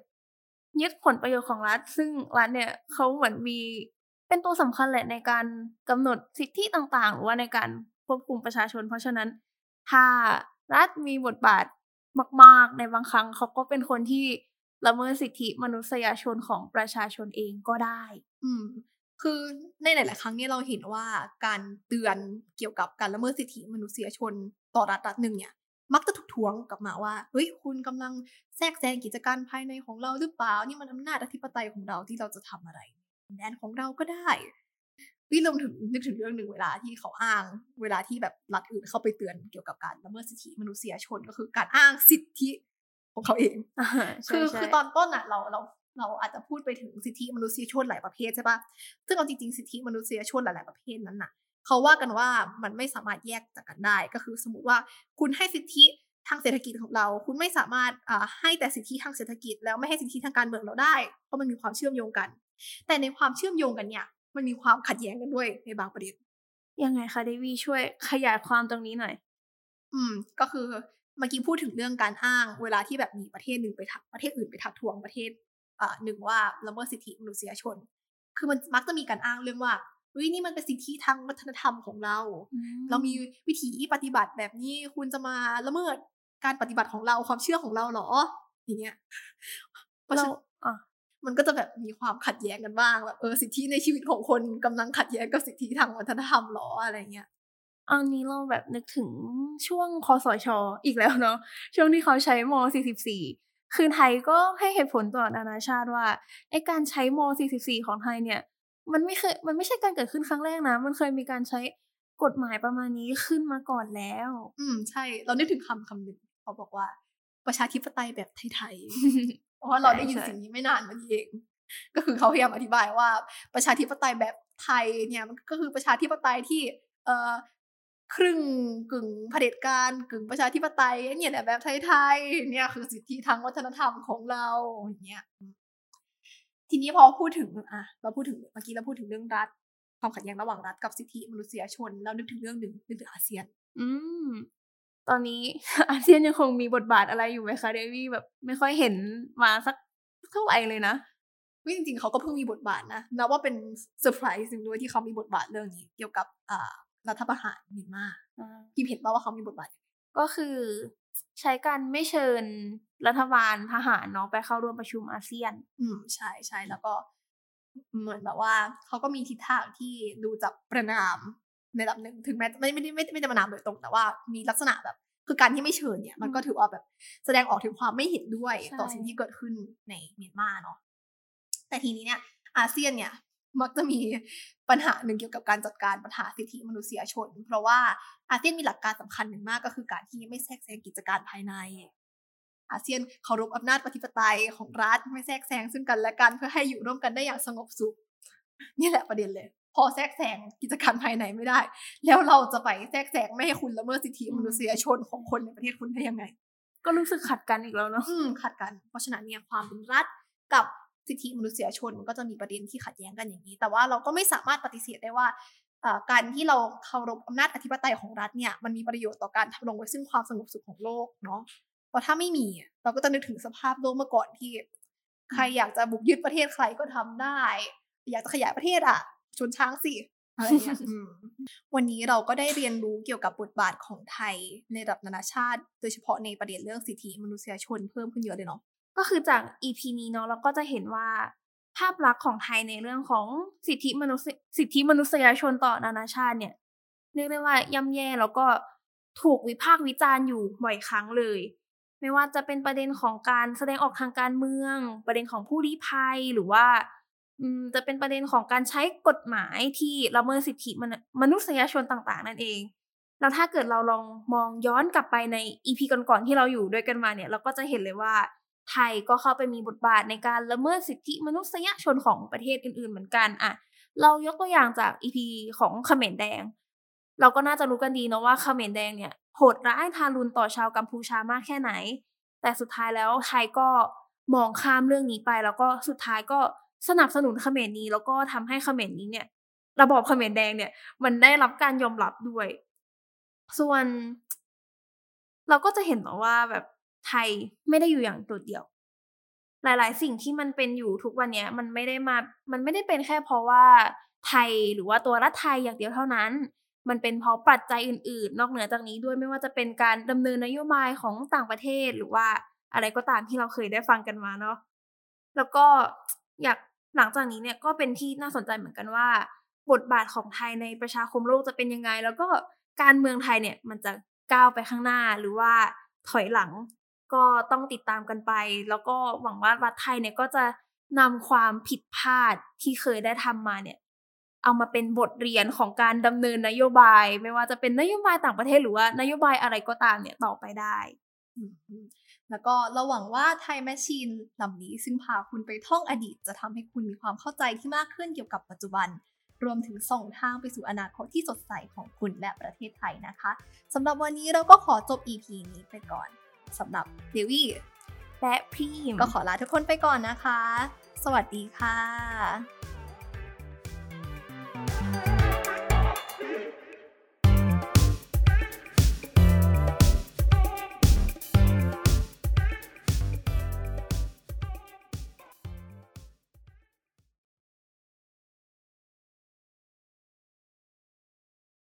ยึดผลประโยชน์ของรัฐ ซึ่งรัฐเนี่ยเขาเหมือนมีเป็นตัวสำคัญแหละในการกำหนดสิทธิต่างๆ หรือว่าในการควบคุมประชาชน เพราะฉะนั้น ถ้ารัฐมีบทบาทมากๆ ในบางครั้งเขาก็เป็นคนที่ละเมิดสิทธิมนุษยชนของประชาชนเองก็ได้ อืม คือในหลาย ๆ ครั้งเนี่ยเราเห็นว่าการเตือนเกี่ยวกับการละเมิดสิทธิมนุษยชนต่อรัฐรัฐหนึ่งเนี่ย มักจะถูกท้วงกลับมาว่าเฮ้ยคุณกำลังแทรกแซงกิจการภายในของเราหรือเปล่านี่มันอำนาจอธิปไตยของเราที่เราจะทำอะไรแดนของเราก็ได้วิลงถึงนึกถึงเรื่องหนึ่งเวลาที่เขาอ้าง เวลาที่แบบรัฐอื่นเข้าไปเตือนเกี่ยวกับการละเมิดสิทธิมนุษยชนก็คือการอ้างสิทธิของเขาเองใช่คือใช่คือตอนต้นอะเราเราเราอาจจะพูดไปถึงสิทธิมนุษยชนหลายประเภทใช่ปะซึ่งเอาจริงๆสิทธิมนุษยชนหลายๆประเภทนั้นน่ะ เขาว่ากันว่ามันไม่สามารถแยกจากกันได้ ก็คือสมมติว่าคุณให้สิทธิทางเศรษฐกิจของเรา คุณไม่สามารถอ่าให้แต่สิทธิทางเศรษฐกิจ แล้วไม่ให้สิทธิทางการเมืองเราได้ เพราะมันมีความเชื่อมโยงกัน แต่ในความเชื่อมโยงกันเนี่ยมันมีความขัดแย้งกันด้วยในบางประเด็นยังไงคะเดวี่ช่วยขยายความตรงนี้หน่อย อืม ก็คือเมื่อกี้พูดถึงเรื่องการอ้าง เวลาที่แบบมีประเทศหนึ่งไปทักประเทศอื่นไปทักทวงประเทศอ่าหนึ่งว่าละเมิดสิทธิมนุษยชน คือมันมักจะมีการอ้างเรื่องว่า เฮ้ยนี่มันเป็นสิทธิทางวัฒนธรรมของเรา เรามีวิถีปฏิบัติแบบนี้คุณจะมาละเมิดการปฏิบัติของเราความเชื่อของเราเหรอ อย่างเงี้ยเพราะฉะเรานั้นอะมันก็จะแบบมีความขัดแย้งกันบ้างแบบเออสิทธิในชีวิตของคนกำลังขัดแย้งกับสิทธิทางวัฒนธรรมเหรออะไรเงี้ยอันนี้เราแบบนึกถึงช่วงคอสชอีกแล้วเนาะช่วงที่เขาใช้ม 44 คือไทยก็ให้เหตุผลต่อนานาชาติว่าไอการใช้ม 44 ของไทยเนี่ย มันไม่เคยมันไม่ใช่การเกิดขึ้นครั้งแรกนะ มันเคยมีการใช้กฎหมายประมาณนี้ขึ้นมาก่อนแล้ว อืมใช่ เรานึกถึงคำคำหนึ่งเขาบอกว่า ประชาธิปไตยแบบไทยๆเพราะเราได้ยินสิ่งนี้ไม่นานมานี้เองก็คือเขาพยายามอธิบายว่า ประชาธิปไตยแบบไทยเนี่ยมันก็คือประชาธิปไตยที่ เอ่อครึ่งกึ่งเผด็จการกึ่งประชาธิปไตยเนี่ยแหละแบบไทยๆเนี่ยคือสิทธิทางวัฒนธรรมของเราอย่างเงี้ย ทีนี้พอพูดถึงอะเราพูดถึงเมื่อกี้เราพูดถึงเรื่องรัฐ ความขัดแย้งระหว่างรัฐกับสิทธิมนุษยชน แล้วนึกถึงเรื่องหนึ่งนึกถึงอาเซียน อืมตอนนี้อาเซียนยังคงมีบทบาทอะไรอยู่ไหมคะเดวี่แบบไม่ค่อยเห็นมาสักเท่าไหร่เลยนะวิจริงๆเขาก็เพิ่งมีบทบาทนะนับว่าเป็นเซอร์ไพรส์หนึ่งด้วยที่เขามีบทบาทเรื่องนี้ เกี่ยวกับอ่ารัฐประหารเมียนมาพี่เห็นป่าว่าเขามีบทบาทยังไงก็คือ ใช้การไม่เชิญรัฐบาลทหารเนาะไปเข้าร่วมประชุมอาเซียน อืมใช่ใช่แล้วก็ เหมือนแบบว่าเขาก็มีทิศทางที่ดูจะประณามในระดับหนึ่งถึงแม้ไม่ไม่ได้ไม่ไม่ได้ประณามโดยตรง แต่ว่ามีลักษณะแบบ คือการที่ไม่เชิญเนี่ย มันก็ถือว่าแบบแสดงออกถึงความไม่เห็นด้วยใช่ต่อสิ่งที่เกิดขึ้นในเมียนมาเนาะแต่ทีนี้เนี่ยอาเซียนเนี่ย มักจะมีปัญหาหนึ่งเกี่ยวกับการจัดการปัญหาสิทธิมนุษยชน เพราะว่าอาเซียนมีหลักการสำคัญหนึ่งมากก็คือการที่ไม่แทรกแซงกิจการภายใน อาเซียนเคารพอำนาจปฏิปไตยของรัฐไม่แทรกแซงซึ่งกันและกันเพื่อให้อยู่ร่วมกันได้อย่างสงบสุขนี่แหละประเด็นเลย พอแทรกแซงกิจการภายในไม่ได้ แล้วเราจะไปแทรกแซงไม่ให้คุณละเมิดสิทธิมนุษยชนของคนในประเทศคุณได้ยังไง ก็รู้สึกขัดกันอีกแล้วเนาะอืมขัดกัน เพราะฉะนั้นเนี่ยความเป็นรัฐกับ สิทธิมนุษยชนมันก็จะมีประเด็นที่ขัดแย้งกันอย่างนี้ แต่ว่าเราก็ไม่สามารถปฏิเสธได้ว่าการที่เราเคารพอำนาจอธิปไตยของรัฐเนี่ยมันมีประโยชน์ต่อการทำรงไว้ซึ่งความสงบสุขของโลกเนาะเพราะถ้าไม่มีเราก็จะนึกถึงสภาพโลกเมื่อก่อนที่ ใครอยากจะบุกยึดประเทศใครก็ทำได้ อยากจะขยายประเทศอะชนช้างสิอะไรเงี้ยวันนี้เราก็ได้เรียนรู้เกี่ยวกับบทบาทของไทยในระดับนานาชาติ โดยเฉพาะในประเด็นเรื่องสิทธิมนุษยชนเพิ่มขึ้นเยอะเลยเนาะ ก็คือจาก EP นี้เนาะเราก็จะเห็นว่าภาพลักษณ์ของไทยในเรื่องของสิทธิมนุษยสิทธิมนุษยชนต่อนานาชาติเนี่ยเรียกได้ว่าย่ำแย่แล้วก็ถูกวิพากษ์วิจารณ์อยู่บ่อยครั้งเลย ไม่ว่าจะเป็นประเด็นของการแสดงออกทางการเมือง ประเด็นของผู้ลี้ภัยหรือว่าจะเป็นประเด็นของการใช้กฎหมายที่ละเมิดสิทธิมนุษยชนต่าง ๆ นั่นเอง แล้วถ้าเกิดเราลองมองย้อนกลับไปในอีพีก่อนๆที่เราอยู่ด้วยกันมาเนี่ย เราก็จะเห็นเลยว่า ไทยก็เข้าไปมีบทบาทในการละเมิดสิทธิมนุษยชนของประเทศอื่นๆ เหมือนกันอะเรายกตัวอย่างจากอีพีของเขมรแดง เราก็น่าจะรู้กันดีเนาะว่าเขมรแดงเนี่ยโหดร้ายทารุณต่อชาวกัมพูชามากแค่ไหน แต่สุดท้ายแล้วไทยก็มองข้ามเรื่องนี้ไป แล้วก็สุดท้ายก็สนับสนุนเขมรนี้ แล้วก็ทำให้เขมรนี้เนี่ย ระบอบเขมรแดงเนี่ย มันได้รับการยอมรับด้วย ส่วน เราก็จะเห็นว่าแบบ ไทยไม่ได้อยู่อย่างโดดเดี่ยว หลาย ๆ สิ่งที่มันเป็นอยู่ทุกวันนี้มันไม่ได้มา มันไม่ได้เป็นแค่เพราะว่าไทยหรือว่าตัวรัฐไทยอย่างเดียวเท่านั้น มันเป็นเพราะปัจจัยอื่น ๆ นอกเหนือจากนี้ด้วยไม่ว่าจะเป็นการดำเนินนโยบายของต่างประเทศหรือว่าอะไรก็ตามที่เราเคยได้ฟังกันมาเนาะ แล้วก็อยากหลังจากนี้เนี่ยก็เป็นที่น่าสนใจเหมือนกันว่า บทบาทของไทยในประชาคมโลกจะเป็นยังไง แล้วก็การเมืองไทยเนี่ยมันจะก้าวไปข้างหน้าหรือว่าถอยหลัง ก็ต้องติดตามกันไป แล้วก็หวังว่ารัฐไทยเนี่ยก็จะนำความผิดพลาดที่เคยได้ทำมาเนี่ยเอามาเป็นบทเรียนของการดำเนินนโยบาย ไม่ว่าจะเป็นนโยบายต่างประเทศหรือว่านโยบายอะไรก็ตามเนี่ยต่อไปได้ แล้วก็เราหวังว่าไทยแมชชีนลำนี้ซึ่งพาคุณไปท่องอดีต จะทำให้คุณมีความเข้าใจที่มากขึ้นเกี่ยวกับปัจจุบัน รวมถึงส่งทางไปสู่อนาคตที่สดใสของคุณและประเทศไทยนะคะสำหรับวันนี้เราก็ขอจบ EP นี้ไปก่อน สำหรับเดวี่และพีมก็ขอลาทุกคนไปก่อนนะคะ สวัสดีค่ะ